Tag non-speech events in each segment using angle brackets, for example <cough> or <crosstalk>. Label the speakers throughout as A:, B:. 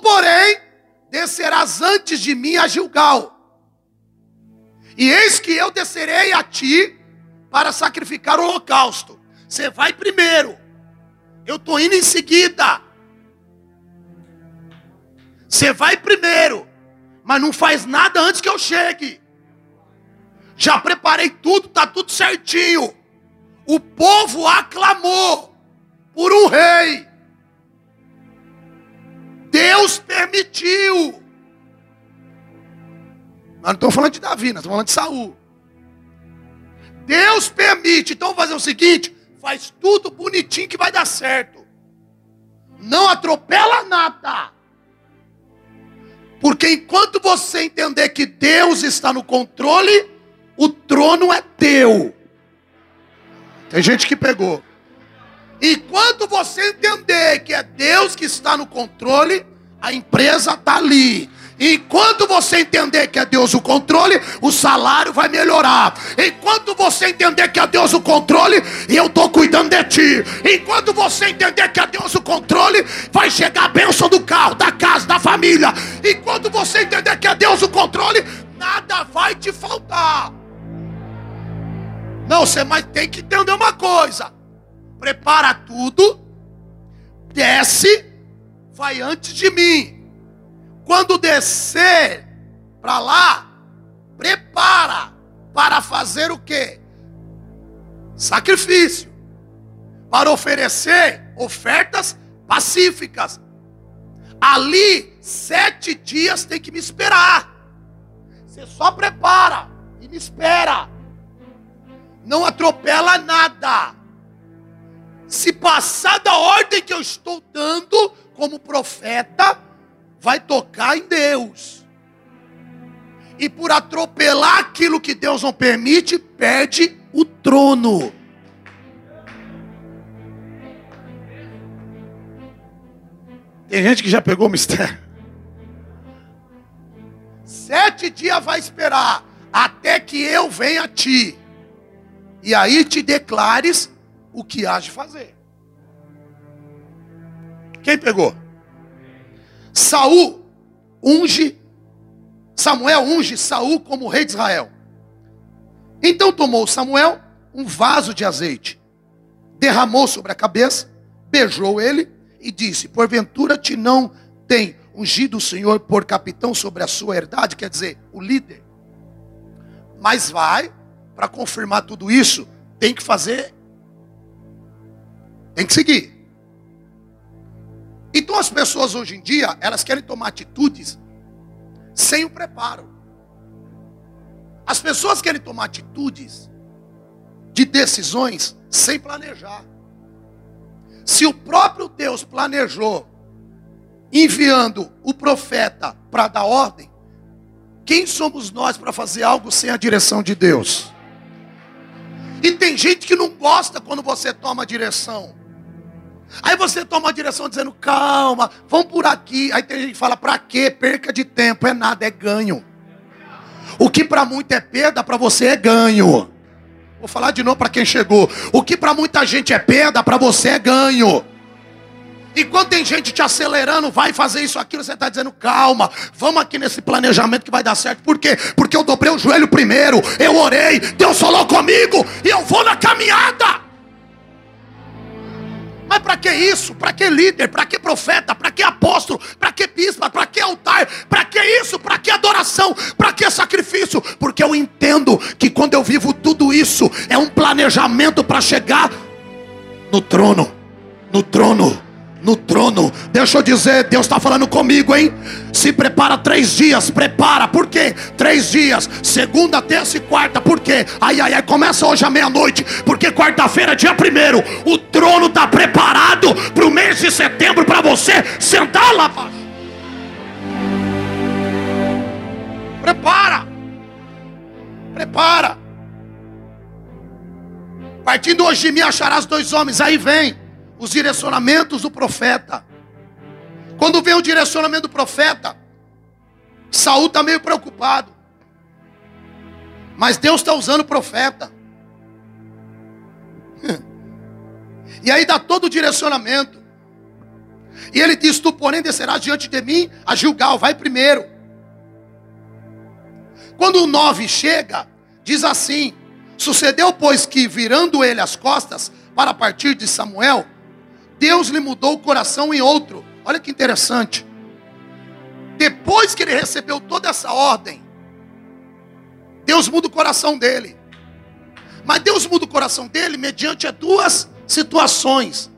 A: Porém, descerás antes de mim a Gilgal. E eis que eu descerei a ti para sacrificar o holocausto. Você vai primeiro. Eu estou indo em seguida. Você vai primeiro. Mas não faz nada antes que eu chegue. Já preparei tudo, está tudo certinho. O povo aclamou por um rei. Deus permitiu. Nós não estamos falando de Davi, nós estamos falando de Saul. Deus permite. Então vamos fazer o seguinte: faz tudo bonitinho que vai dar certo. Não atropela nada. Porque enquanto você entender que Deus está no controle, o trono é teu. Tem gente que pegou. Enquanto você entender que é Deus que está no controle, a empresa está ali. Enquanto você entender que é Deus o controle, o salário vai melhorar. Enquanto você entender que é Deus o controle, eu estou cuidando de ti. Enquanto você entender que é Deus o controle, vai chegar a bênção do carro, da casa, da família. Enquanto você entender que é Deus o controle, nada vai te faltar. Não, você mais tem que entender uma coisa. Prepara tudo, desce, vai antes de mim. Quando descer para lá, prepara para fazer o quê? Sacrifício. Para oferecer ofertas pacíficas. Ali, sete dias tem que me esperar. Você só prepara e me espera. Não atropela nada. Se passar da ordem que eu estou dando como profeta, vai tocar em Deus. E por atropelar aquilo que Deus não permite, perde o trono. Tem gente que já pegou o mistério. Sete dias vai esperar até que eu venha a ti. E aí te declares o que há de fazer. Quem pegou? Saul unge, Samuel unge Saul como rei de Israel. Então tomou Samuel um vaso de azeite, derramou sobre a cabeça, beijou ele e disse: Porventura te não tem ungido o Senhor por capitão sobre a sua herdade, quer dizer, o líder. Mas vai, para confirmar tudo isso, tem que fazer, tem que seguir. Então as pessoas hoje em dia, elas querem tomar atitudes sem o preparo. As pessoas querem tomar atitudes de decisões sem planejar. Se o próprio Deus planejou enviando o profeta para dar ordem, quem somos nós para fazer algo sem a direção de Deus? E tem gente que não gosta quando você toma direção. Aí você toma a direção dizendo, calma, vamos por aqui. Aí tem gente que fala, para quê? Perca de tempo. É nada, é ganho. O que para muito é perda, para você é ganho. Vou falar de novo para quem chegou. O que para muita gente é perda, para você é ganho. E quando tem gente te acelerando, vai fazer isso, aquilo, você está dizendo, calma, vamos aqui nesse planejamento que vai dar certo. Por quê? Porque eu dobrei o joelho primeiro, eu orei, Deus falou comigo, e eu vou na caminhada. Mas para que isso? Para que líder? Para que profeta? Para que apóstolo? Para que bispo? Para que altar? Para que isso? Para que adoração? Para que sacrifício? Porque eu entendo que quando eu vivo tudo isso, é um planejamento para chegar no trono. No trono no trono. Deixa eu dizer, Deus está falando comigo, hein? Se prepara três dias, prepara. Por quê? Três dias, segunda, terça e quarta. Por quê? Ai, ai, ai, começa hoje à meia-noite. Porque quarta-feira, dia primeiro, o trono está preparado para o mês de setembro para você sentar lá. Prepara. Prepara. Partindo hoje de mim acharás dois homens. Aí vem os direcionamentos do profeta. Quando vem o direcionamento do profeta, Saul está meio preocupado. Mas Deus está usando o profeta. <laughs> E aí dá todo o direcionamento. E ele diz: Tu, porém, descerás diante de mim a Gilgal, vai primeiro. Quando o 9 chega, diz assim: Sucedeu, pois, que virando ele as costas para partir de Samuel, Deus lhe mudou o coração em outro. Olha que interessante. Depois que ele recebeu toda essa ordem, Deus muda o coração dele. Mas Deus muda o coração dele mediante duas situações.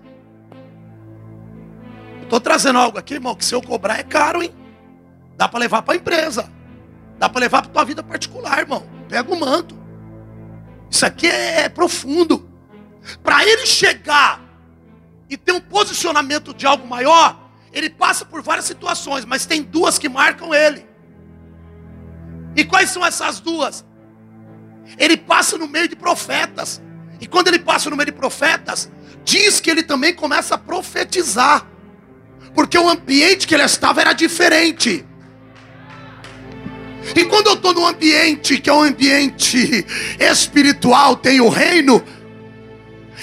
A: Estou trazendo algo aqui, irmão, que se eu cobrar é caro, hein? Dá para levar para a empresa. Dá para levar para tua vida particular, irmão. Pega o manto. Isso aqui é, é profundo. Para ele chegar e ter um posicionamento de algo maior, ele passa por várias situações, mas tem duas que marcam ele. E quais são essas duas? Ele passa no meio de profetas. E quando ele passa no meio de profetas, diz que ele também começa a profetizar. Porque o ambiente que ele estava era diferente. E quando eu estou num ambiente que é um ambiente espiritual, tem o reino,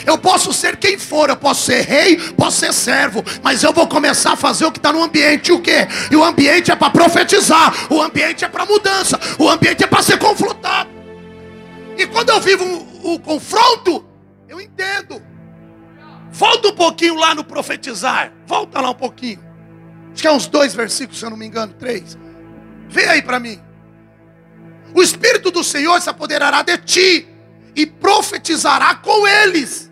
A: eu posso ser quem for, eu posso ser rei, posso ser servo, mas eu vou começar a fazer o que está no ambiente. O que? E o ambiente é para profetizar, o ambiente é para mudança, o ambiente é para ser confrontado. E quando eu vivo o, o confronto, eu entendo. Volta um pouquinho lá no profetizar. Volta lá um pouquinho. Acho que é uns dois versículos, se eu não me engano, três. Vê aí para mim. O Espírito do Senhor se apoderará de ti e profetizará com eles,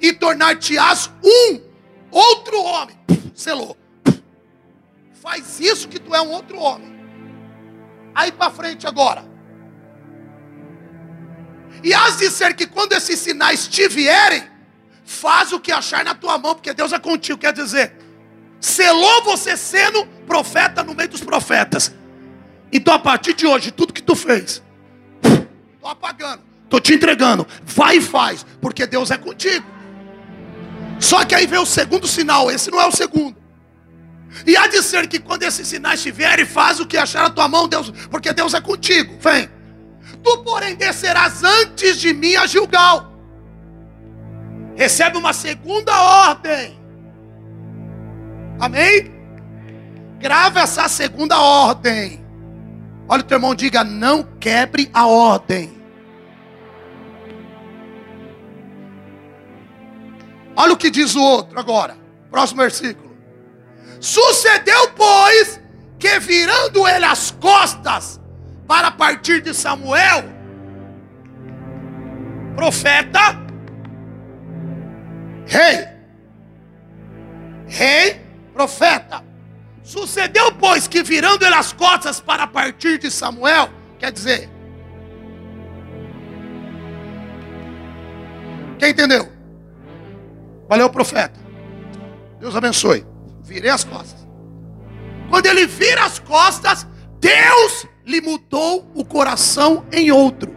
A: e tornar-te-ás um outro homem. Selou. Faz isso que tu é um outro homem. Aí para frente agora. E hás de ser que quando esses sinais te vierem, faz o que achar na tua mão, porque Deus é contigo. Quer dizer, selou você sendo profeta no meio dos profetas. Então a partir de hoje, tudo que tu fez, estou apagando. Estou te entregando. Vai e faz, porque Deus é contigo. Só que aí vem o segundo sinal. Esse não é o segundo. E há de ser que quando esses sinais estiverem, faz o que achar a tua mão, Deus, porque Deus é contigo. Vem. Tu, porém, descerás antes de mim a Gilgal. Recebe uma segunda ordem. Amém? Grava essa segunda ordem. Olha o teu irmão, diga: não quebre a ordem. Olha o que diz o outro agora. Próximo versículo. Sucedeu, pois, que virando ele as costas para partir de Samuel, profeta, rei, rei, profeta. Sucedeu, pois, que virando ele as costas para partir de Samuel, quer dizer, quem entendeu? Valeu, profeta. Deus abençoe. Virei as costas. Quando ele vira as costas, Deus lhe mudou o coração em outro.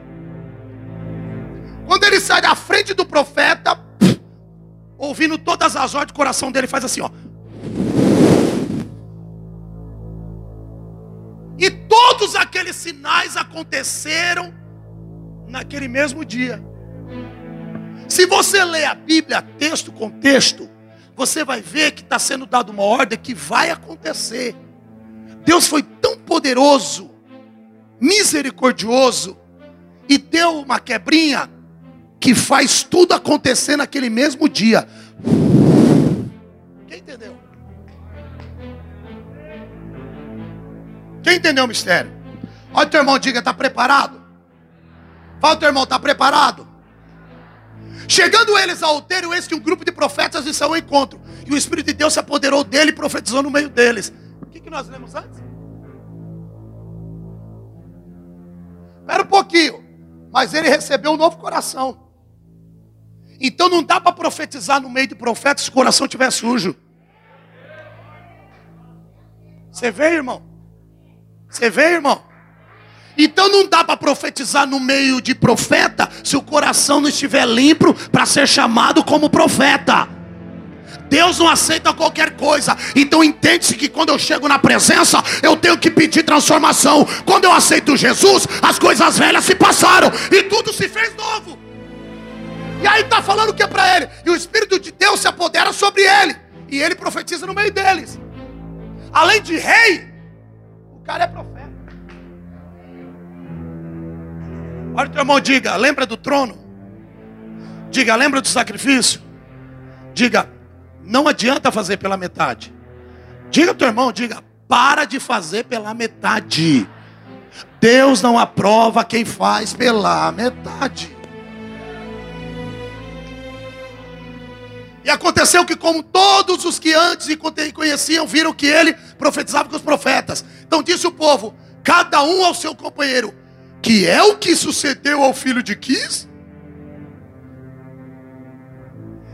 A: Quando ele sai da frente do profeta, ouvindo todas as ordens, o coração dele faz assim, ó. E todos aqueles sinais aconteceram naquele mesmo dia. Se você ler a Bíblia texto com texto, você vai ver que está sendo dada uma ordem que vai acontecer. Deus foi tão poderoso, misericordioso, e deu uma quebrinha que faz tudo acontecer naquele mesmo dia. Quem entendeu? Quem entendeu o mistério? Olha o teu irmão, diga, está preparado? Fala, teu irmão, está preparado? Chegando eles ao alteiro, eis que um grupo de profetas lhes ao encontro. E o Espírito de Deus se apoderou dele e profetizou no meio deles. O que, que nós lemos antes? Espera um pouquinho. Mas ele recebeu um novo coração. Então não dá para profetizar no meio de profetas se o coração estiver sujo. Você vê, irmão? Você vê, irmão? Então não dá para profetizar no meio de profeta se o coração não estiver limpo para ser chamado como profeta. Deus não aceita qualquer coisa. Então entende-se que quando eu chego na presença, eu tenho que pedir transformação. Quando eu aceito Jesus, as coisas velhas se passaram e tudo se fez novo. E aí está falando o que é para ele? E o Espírito de Deus se apodera sobre ele. E ele profetiza no meio deles. Além de rei, o cara é profeta. Olha o teu irmão, diga, lembra do trono? Diga, lembra do sacrifício? Diga, não adianta fazer pela metade. Diga ao teu irmão, diga, para de fazer pela metade. Deus não aprova quem faz pela metade. E aconteceu que, como todos os que antes conheciam, viram que ele profetizava com os profetas. Então disse o povo: cada um ao seu companheiro, que é o que sucedeu ao filho de Quis?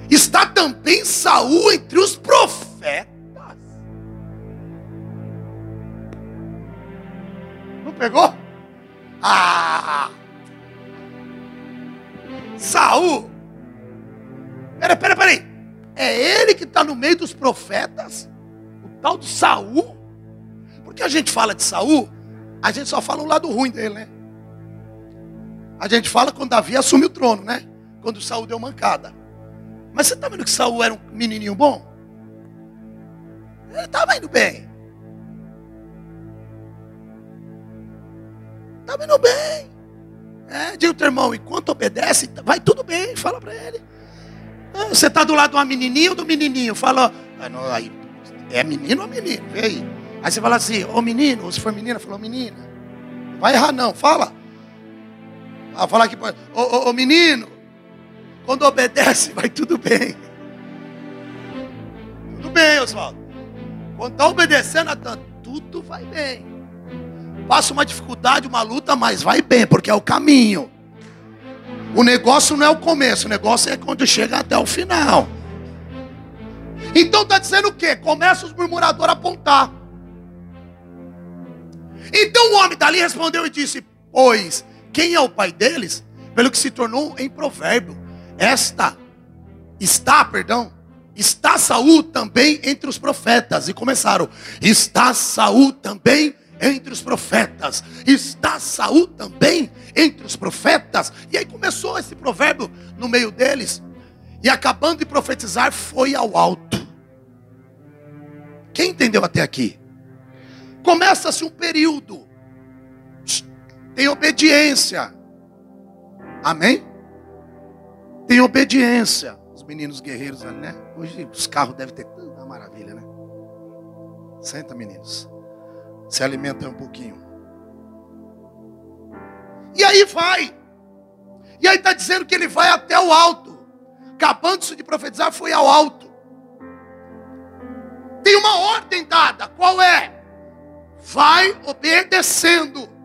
A: Está também Saul entre os profetas. Não pegou? Ah! Saul. Pera, pera, pera aí. É ele que está no meio dos profetas? O tal de Saul? Porque a gente fala de Saul, a gente só fala o lado ruim dele, né? A gente fala quando Davi assumiu o trono, né? Quando Saul deu mancada. Mas você está vendo que Saul era um menininho bom? Ele estava indo bem. Estava indo bem. É, diga o teu irmão, enquanto obedece, vai tudo bem, fala para ele. Ah, você está do lado de uma menininha ou do menininho? Fala, ah, aí, é menino ou menino? Aí. Aí você fala assim, ô menino, ou se for menina, fala, menina. Vai errar não, fala. Ah, falar aqui, ô, ô, ô menino, quando obedece, vai tudo bem. Tudo bem, Oswaldo. Quando está obedecendo, tudo vai bem. Passa uma dificuldade, uma luta, mas vai bem, porque é o caminho. O negócio não é o começo, o negócio é quando chega até o final. Então está dizendo o quê? Começa os murmuradores a apontar. Então o homem dali respondeu e disse: Pois quem é o pai deles? Pelo que se tornou em provérbio. Esta está, perdão, está Saul também entre os profetas. E começaram: está Saul também entre os profetas. Está Saul também entre os profetas. E aí começou esse provérbio no meio deles. E acabando de profetizar, foi ao alto. Quem entendeu até aqui? Começa-se um período tem obediência. Amém? Tem obediência. Os meninos guerreiros ali, né? Hoje os carros devem ter tanta maravilha, né? Senta, meninos. Se alimenta um pouquinho. E aí vai. E aí está dizendo que ele vai até o alto. Acabando de profetizar, foi ao alto. Tem uma ordem dada. Qual é? Vai obedecendo.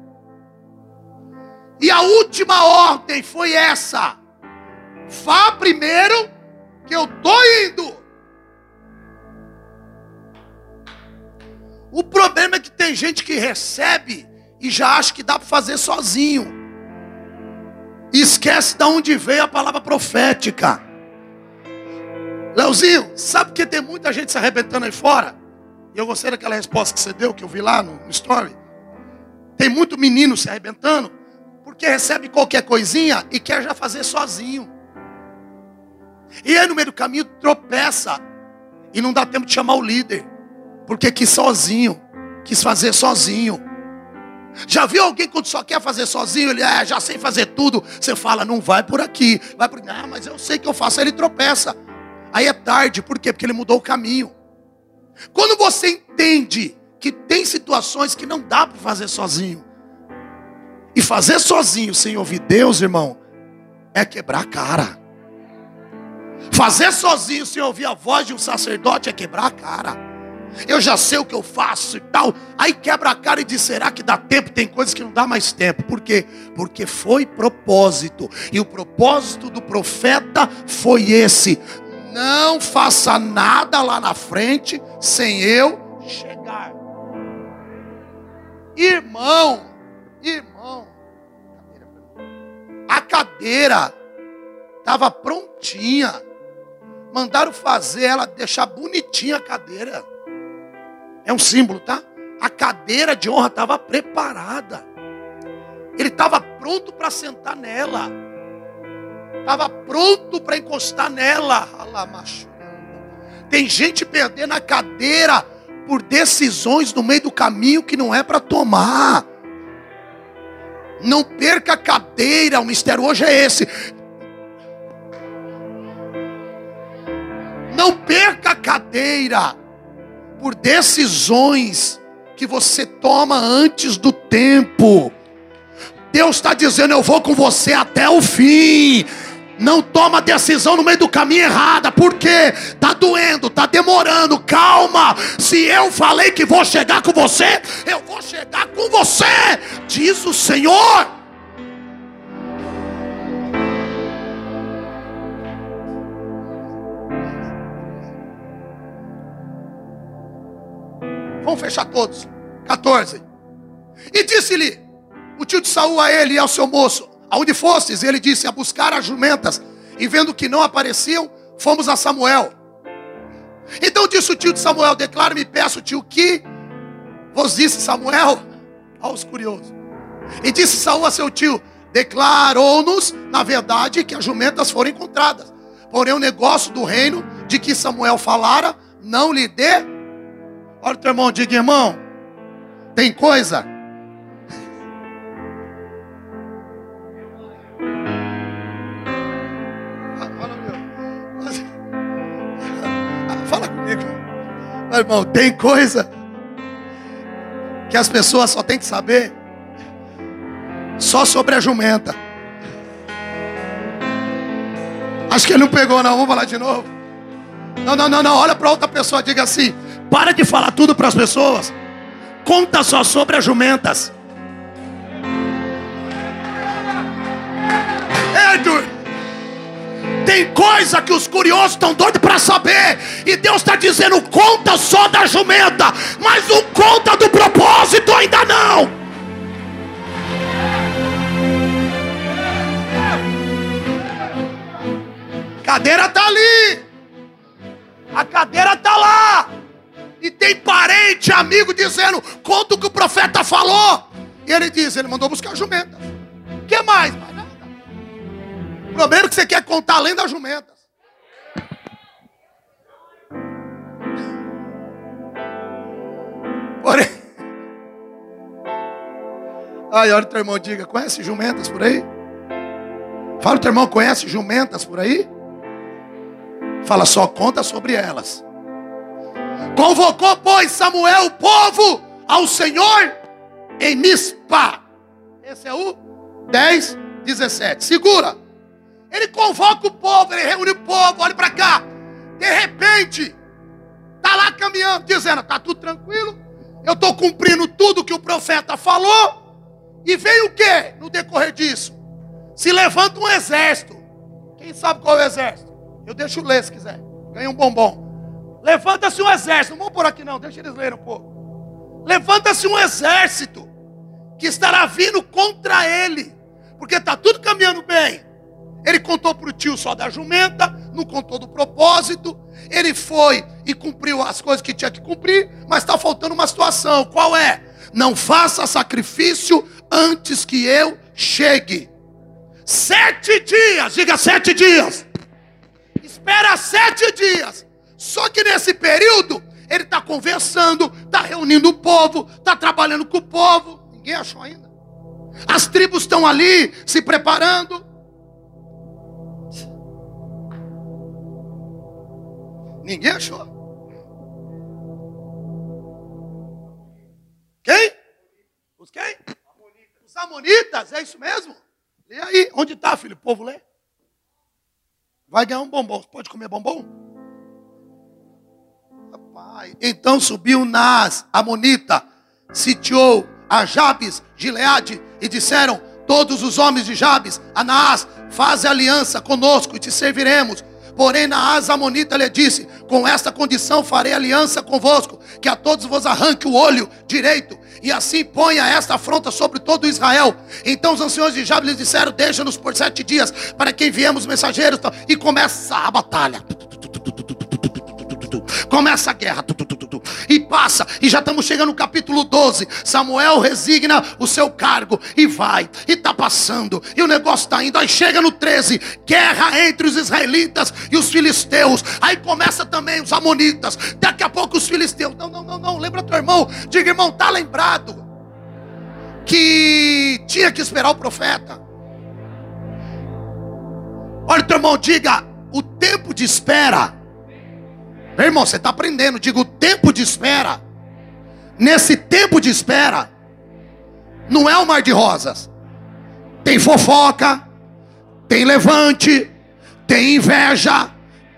A: E a última ordem foi essa: vá primeiro, que eu estou indo. O problema é que tem gente que recebe e já acha que dá para fazer sozinho. E esquece de onde veio a palavra profética. Leozinho, sabe que tem muita gente se arrebentando aí fora? E eu gostei daquela resposta que você deu, que eu vi lá no, no story. Tem muito menino se arrebentando porque recebe qualquer coisinha e quer já fazer sozinho. E aí no meio do caminho tropeça e não dá tempo de chamar o líder, porque quis sozinho, quis fazer sozinho. Já viu alguém quando só quer fazer sozinho? Ele, é, já sei fazer tudo. Você fala, não vai por aqui, vai por. Ah, mas eu sei que eu faço. Aí ele tropeça. Aí é tarde, por quê? Porque ele mudou o caminho. Quando você entende que tem situações que não dá para fazer sozinho, e fazer sozinho, sem ouvir Deus, irmão, é quebrar a cara. Fazer sozinho, sem ouvir a voz de um sacerdote, é quebrar a cara. Eu já sei o que eu faço e tal. Aí quebra a cara e diz: será que dá tempo? Tem coisas que não dá mais tempo. Por quê? Porque foi propósito. E o propósito do profeta foi esse: não faça nada lá na frente sem eu chegar. Irmão, Irmão, a cadeira estava prontinha. Mandaram fazer ela, deixar bonitinha a cadeira. É um símbolo, tá? A cadeira de honra estava preparada. Ele estava pronto para sentar nela. Estava pronto para encostar nela. Tem gente perdendo a cadeira por decisões no meio do caminho que não é para tomar. Não perca a cadeira, o mistério hoje é esse. Não perca a cadeira por decisões que você toma antes do tempo. Deus está dizendo: Eu vou com você até o fim. Não toma decisão no meio do caminho errada, porque está doendo, está demorando. Calma. Se eu falei que vou chegar com você, eu vou chegar com você, diz o Senhor. Vamos fechar todos. 14. E disse-lhe o tio de Saul a ele e ao seu moço: Aonde fostes? Ele disse: A buscar as jumentas. E vendo que não apareciam, fomos a Samuel. Então disse o tio de Samuel: Declara-me, peço, tio, que vos disse Samuel aos curiosos. E disse Saul a seu tio: Declarou-nos, na verdade, que as jumentas foram encontradas. Porém, o negócio do reino de que Samuel falara não lhe dê. Olha o teu irmão, diga, irmão, tem coisa Meu irmão, tem coisa que as pessoas só têm que saber só sobre a jumenta. Acho que ele não pegou, não. Vamos falar de novo. Não, não, não, não. Olha para outra pessoa, diga assim: para de falar tudo para as pessoas. Conta só sobre as jumentas. Edward, tem coisa que os curiosos estão doidos para saber. E Deus está dizendo: conta só da jumenta, mas não conta do propósito ainda não. cadeira está ali. A cadeira está lá. E tem parente, amigo dizendo: conta o que o profeta falou. E ele diz: ele mandou buscar a jumenta. O que mais? O problema é que você quer contar além das jumentas. Porém. Ai, olha o teu irmão, diga: conhece jumentas por aí? Fala o teu irmão, conhece jumentas por aí? Fala, só conta sobre elas. Convocou, pois, Samuel o povo ao Senhor em Mispa. Esse é o 10, 17. Segura. Ele convoca o povo, ele reúne o povo, olha para cá. De repente, está lá caminhando, dizendo: está tudo tranquilo, eu estou cumprindo tudo que o profeta falou. E vem o que no decorrer disso? Se levanta um exército. Quem sabe qual é o exército? Eu deixo ler se quiser. Ganha um bombom. Levanta-se um exército. Não vamos por aqui não, deixa eles lerem um pouco. Levanta-se um exército que estará vindo contra ele. Porque está tudo caminhando bem. Ele contou para o tio só da jumenta, não contou do propósito. Ele foi e cumpriu as coisas que tinha que cumprir, mas está faltando uma situação. Qual é? Não faça sacrifício antes que eu chegue. Sete dias, diga sete dias. Espera sete dias. Só que nesse período, ele está conversando, está reunindo o povo, está trabalhando com o povo. Ninguém achou ainda. As tribos estão ali se preparando. Ninguém achou. Quem? Os quem? Os amonitas, é isso mesmo? Lê aí, onde está, filho? O povo lê. Vai ganhar um bombom. Pode comer bombom? Rapaz. Então subiu Nas, Amonita, sitiou a Jabes, Gileade, e disseram: Todos os homens de Jabes, Anás, faz aliança conosco e te serviremos. Porém, Naás Amonita lhe disse: Com esta condição farei aliança convosco, que a todos vos arranque o olho direito, e assim ponha esta afronta sobre todo Israel. Então os anciões de Jabes lhe disseram: Deixa-nos por sete dias, para que enviemos mensageiros. E começa a batalha. Começa a guerra. E passa. E já estamos chegando no capítulo 12. Samuel resigna o seu cargo. E vai. E está passando. E o negócio está indo. Aí chega no 13. Guerra entre os israelitas e os filisteus. Aí começa também os amonitas. Daqui a pouco os filisteus. Não, não, não, não. Lembra teu irmão. Diga, irmão, tá lembrado que tinha que esperar o profeta. Olha, teu irmão, diga: o tempo de espera. Meu irmão, você está aprendendo. Diga: o tempo de espera. Nesse tempo de espera, não é o mar de rosas. Tem fofoca, tem levante, tem inveja,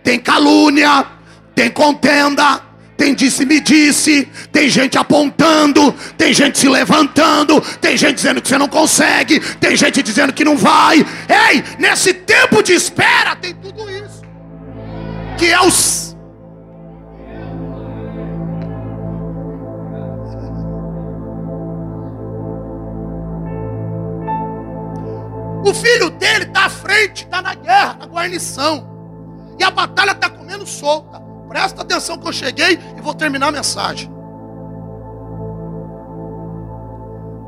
A: tem calúnia, tem contenda, tem disse-me disse, tem gente apontando, tem gente se levantando, tem gente dizendo que você não consegue, tem gente dizendo que não vai. Ei, nesse tempo de espera tem tudo isso. Que é os O filho dele está à frente, está na guerra, na guarnição. E a batalha está comendo solta. Presta atenção que eu cheguei e vou terminar a mensagem.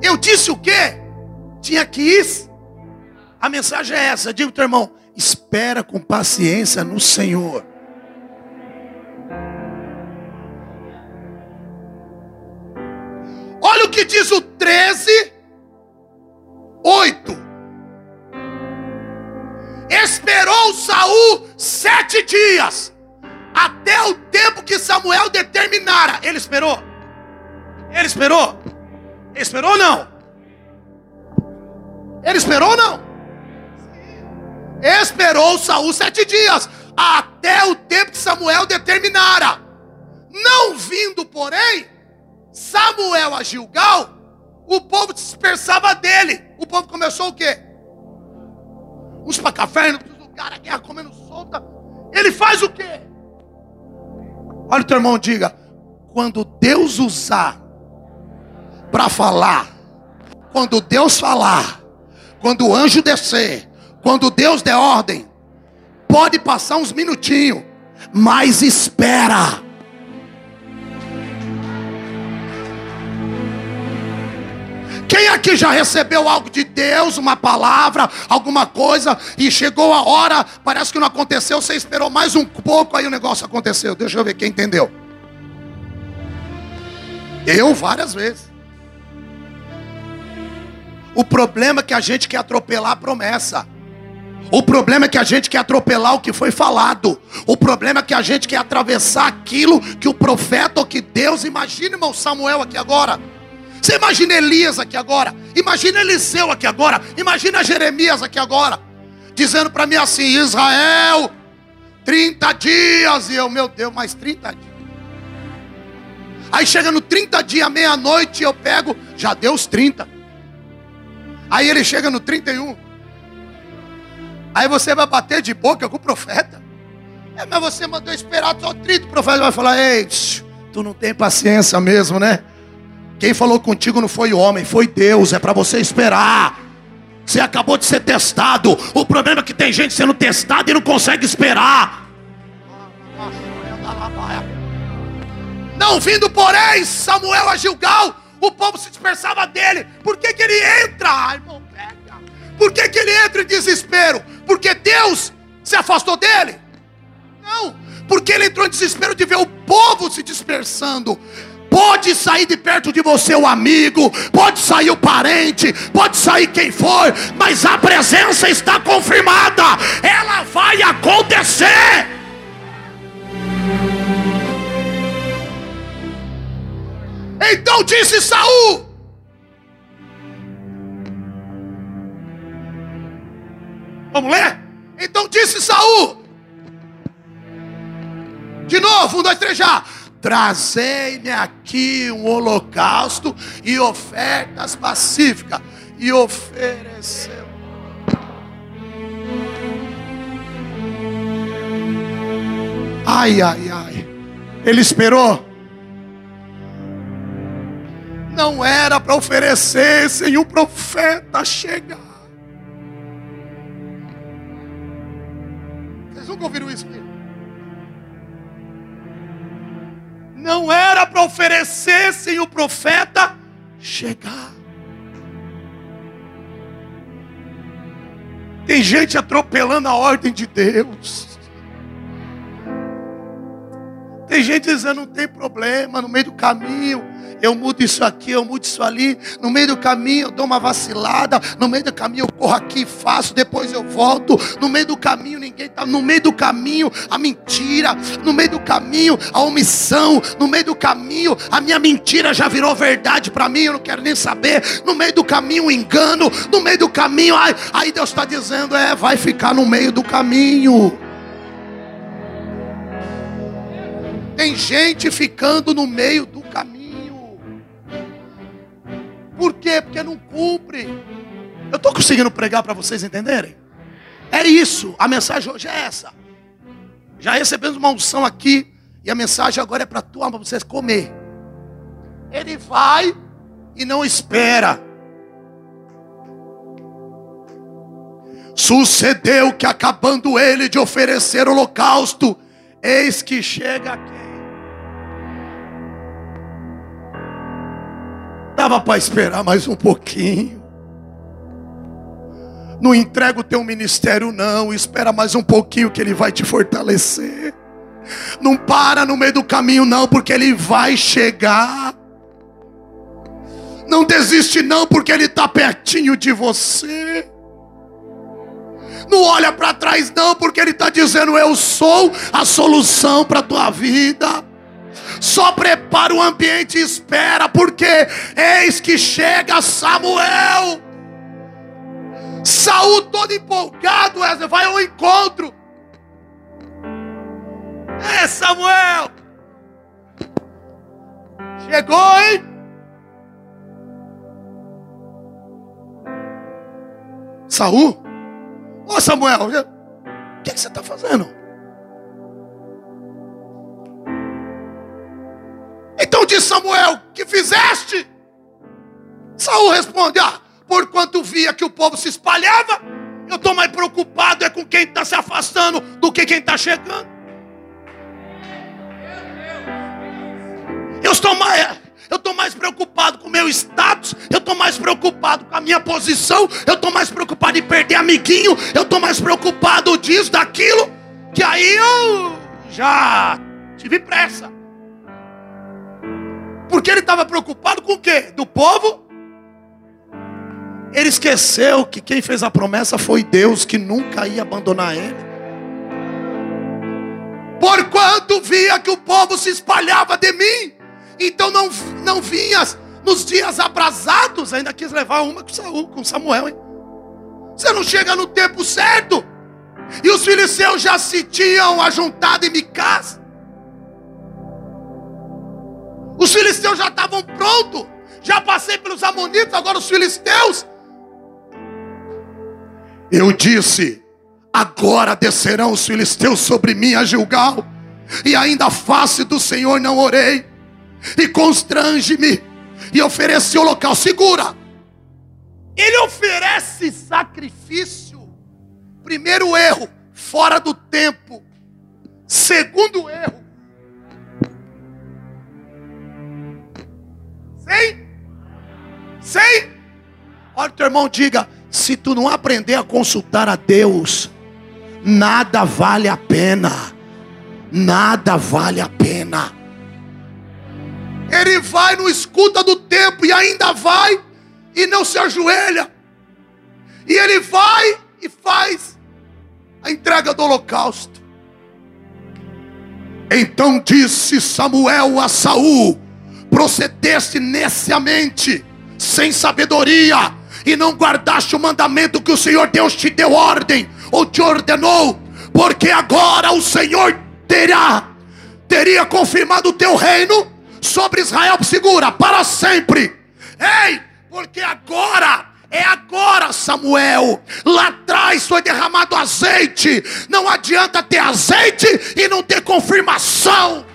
A: Eu disse o quê? Tinha que ir. A mensagem é essa. Diga teu irmão, espera com paciência no Senhor. Olha o que diz o 13, 8. Esperou Saul sete dias até o tempo que Samuel determinara. Ele esperou? Ele esperou? Ele esperou ou não? Ele esperou ou não? Esperou Saul sete dias, até o tempo que Samuel determinara. Não vindo, porém, Samuel a Gilgal, o povo dispersava dele. O povo começou o quê? Uns para café, uns lugares, a guerra comendo solta. Ele faz o quê? Olha o teu irmão, diga: quando Deus usar para falar, quando Deus falar, quando o anjo descer, quando Deus der ordem, pode passar uns minutinhos, mas espera. Quem aqui já recebeu algo de Deus, uma palavra, alguma coisa, e chegou a hora, parece que não aconteceu, você esperou mais um pouco, aí o negócio aconteceu. Deixa eu ver quem entendeu. Eu várias vezes. O problema é que a gente quer atropelar a promessa. O problema é que a gente quer atropelar o que foi falado. O problema é que a gente quer atravessar aquilo que o profeta ou que Deus, imagine, irmão Samuel aqui agora. Você imagina Elias aqui agora, imagina Eliseu aqui agora, imagina Jeremias aqui agora, dizendo para mim assim: Israel, 30 dias, e eu, meu Deus, mais 30 dias. Aí chega no 30 dias, meia-noite, eu pego, já deu os 30. Aí ele chega no 31. Aí você vai bater de boca com o profeta. É, mas você mandou esperar só 30. O profeta vai falar: Ei, tu não tem paciência mesmo, né? Quem falou contigo não foi o homem, foi Deus. É para você esperar. Você acabou de ser testado. O problema é que tem gente sendo testada e não consegue esperar. Não vindo, porém, Samuel a Gilgal, o povo se dispersava dele. Por que, que ele entra? Ai, irmão, pega. Por que, que ele entra em desespero? Porque Deus se afastou dele? Não, porque ele entrou em desespero de ver o povo se dispersando. Pode sair de perto de você o amigo, pode sair o parente, pode sair quem for, mas a presença está confirmada, ela vai acontecer. Então disse Saul: Vamos ler? Então disse Saul. De novo, um, dois, três, já. Trazei-me aqui um holocausto e ofertas pacíficas. E ofereceu. Ai, ai, ai. Ele esperou. Não era para oferecer sem o profeta chegar. Vocês nunca ouviram isso aqui? Não era para oferecer sem o profeta chegar. Tem gente atropelando a ordem de Deus. Tem gente dizendo não tem problema no meio do caminho eu mudo isso aqui, eu mudo isso ali. No meio do caminho eu dou uma vacilada. No meio do caminho eu corro aqui, faço, depois eu volto. No meio do caminho ninguém está. No meio do caminho a mentira. No meio do caminho a omissão. No meio do caminho a minha mentira já virou verdade para mim. Eu não quero nem saber. No meio do caminho o engano. No meio do caminho, aí, aí Deus está dizendo: é, vai ficar no meio do caminho. Tem gente ficando no meio do Por quê? Porque não cumpre. Eu estou conseguindo pregar para vocês entenderem? É isso. A mensagem hoje é essa. Já recebemos uma unção aqui. E a mensagem agora é para tu, para vocês comer. Ele vai e não espera. Sucedeu que acabando ele de oferecer holocausto, eis que chega aqui. Dava para esperar mais um pouquinho. Não entrega o teu ministério, não. Espera mais um pouquinho que ele vai te fortalecer. Não para no meio do caminho, não, porque ele vai chegar. Não desiste, não, porque ele está pertinho de você. Não olha para trás, não, porque ele está dizendo: Eu sou a solução para a tua vida. Só prepara o ambiente e espera, porque eis que chega Samuel. Saul todo empolgado, vai ao encontro. É Samuel. Chegou, hein? Saul? Ô Samuel, o que, que você está fazendo? Samuel: Que fizeste? Saul responde: Ah, porquanto via que o povo se espalhava, eu estou mais preocupado é com quem está se afastando do que quem está chegando. Eu estou mais, eu estou mais preocupado com o meu status, eu estou mais preocupado com a minha posição, eu estou mais preocupado em perder amiguinho, eu estou mais preocupado disso, daquilo, que aí eu já tive pressa. Porque ele estava preocupado com o quê? Do povo? Ele esqueceu que quem fez a promessa foi Deus, que nunca ia abandonar ele. Porquanto via que o povo se espalhava de mim, então não, não vinhas nos dias abrasados, ainda quis levar uma com Saul, com Samuel, hein? Você não chega no tempo certo. E os filisteus já se tinham ajuntado em Micás. Os filisteus já estavam prontos. Já passei pelos amonitas, agora os filisteus. Eu disse: agora descerão os filisteus sobre mim a Gilgal, e ainda a face do Senhor não orei, e constrange-me, e ofereci o local. Segura, ele oferece sacrifício. Primeiro erro, fora do tempo. Segundo erro, Sem? Sem? Olha o teu irmão, diga: se tu não aprender a consultar a Deus, nada vale a pena. Nada vale a pena. Ele vai, não escuta do tempo e ainda vai e não se ajoelha. E ele vai e faz a entrega do holocausto. Então disse Samuel a Saul: procedeste neciamente, sem sabedoria, e não guardaste o mandamento que o Senhor Deus te deu ordem, ou te ordenou, porque agora o Senhor terá, teria confirmado o teu reino sobre Israel, segura, para sempre. Ei, porque agora é agora, Samuel. Lá atrás foi derramado azeite. Não adianta ter azeite e não ter confirmação.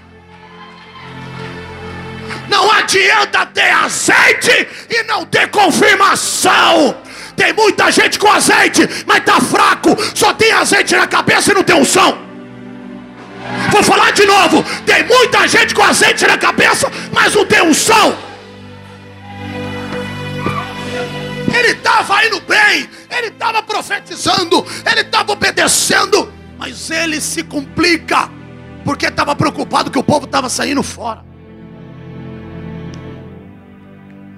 A: Não adianta ter azeite e não ter confirmação. Tem muita gente com azeite, mas está fraco. Só tem azeite na cabeça e não tem unção. Vou falar de novo. Tem muita gente com azeite na cabeça, mas não tem unção. Ele estava indo bem, ele estava profetizando, ele estava obedecendo, mas ele se complica, porque estava preocupado que o povo estava saindo fora.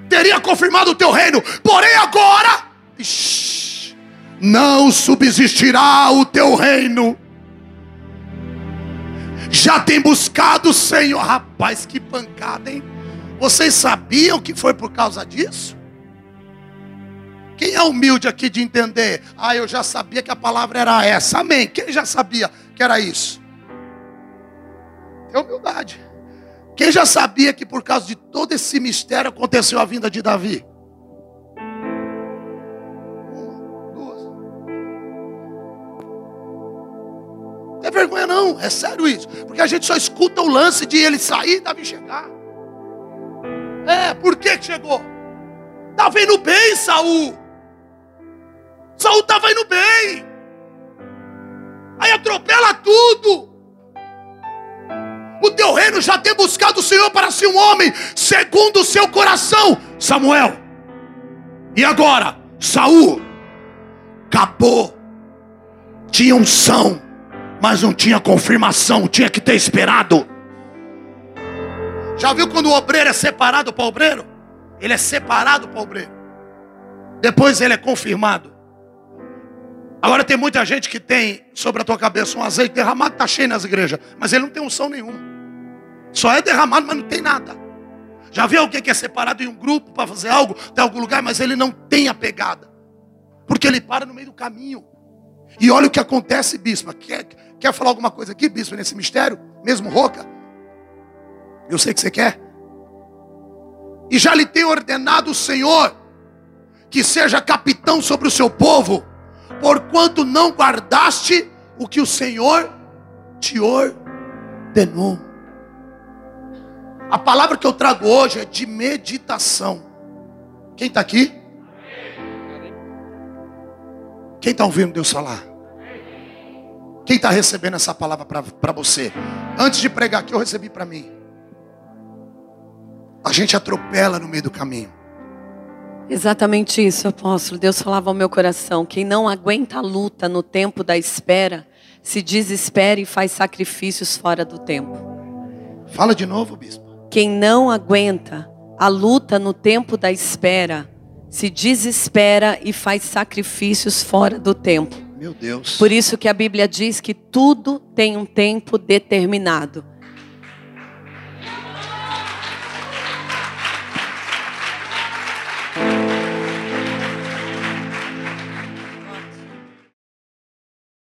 A: Teria confirmado o teu reino, porém agora, não subsistirá o teu reino. Já tem buscado o Senhor, rapaz, que pancada, hein? Vocês sabiam que foi por causa disso? Quem é humilde aqui de entender? Ah, eu já sabia que a palavra era essa. Amém. Quem já sabia que era isso? É humildade. Quem já sabia que por causa de todo esse mistério aconteceu a vinda de Davi? Uma, duas. Não tem vergonha não, é sério isso. Porque a gente só escuta o lance de ele sair e Davi chegar. É, por que chegou? Estava indo bem, Saul. Saul estava indo bem. Aí atropela tudo. O teu reino já tem buscado o Senhor para ser um homem segundo o seu coração, Samuel. E agora, Saul acabou. Tinha unção, mas não tinha confirmação, tinha que ter esperado. Já viu quando o obreiro é separado para o obreiro? Ele é separado para o obreiro. Depois ele é confirmado. Agora tem muita gente que tem sobre a tua cabeça um azeite derramado, está cheio nas igrejas, mas ele não tem unção nenhuma. Só é derramado, mas não tem nada. Já viu alguém que é separado em um grupo para fazer algo, tem algum lugar, mas ele não tem a pegada. Porque ele para no meio do caminho. E olha o que acontece, bispo. Quer, quer falar alguma coisa aqui, bispo, nesse mistério? Mesmo rouca? Eu sei que você quer. E já lhe tem ordenado o Senhor que seja capitão sobre o seu povo porquanto não guardaste o que o Senhor te ordenou. A palavra que eu trago hoje é de meditação. Quem está aqui? Quem está ouvindo Deus falar? Quem está recebendo essa palavra para você? Antes de pregar aqui, eu recebi para mim. A gente atropela no meio do caminho.
B: Exatamente isso, apóstolo. Deus falava ao meu coração: quem não aguenta a luta no tempo da espera, se desespera e faz sacrifícios fora do tempo.
A: Fala de novo, bispo.
B: Quem não aguenta a luta no tempo da espera, se desespera e faz sacrifícios fora do tempo.
A: Meu Deus.
B: Por isso que a Bíblia diz que tudo tem um tempo determinado.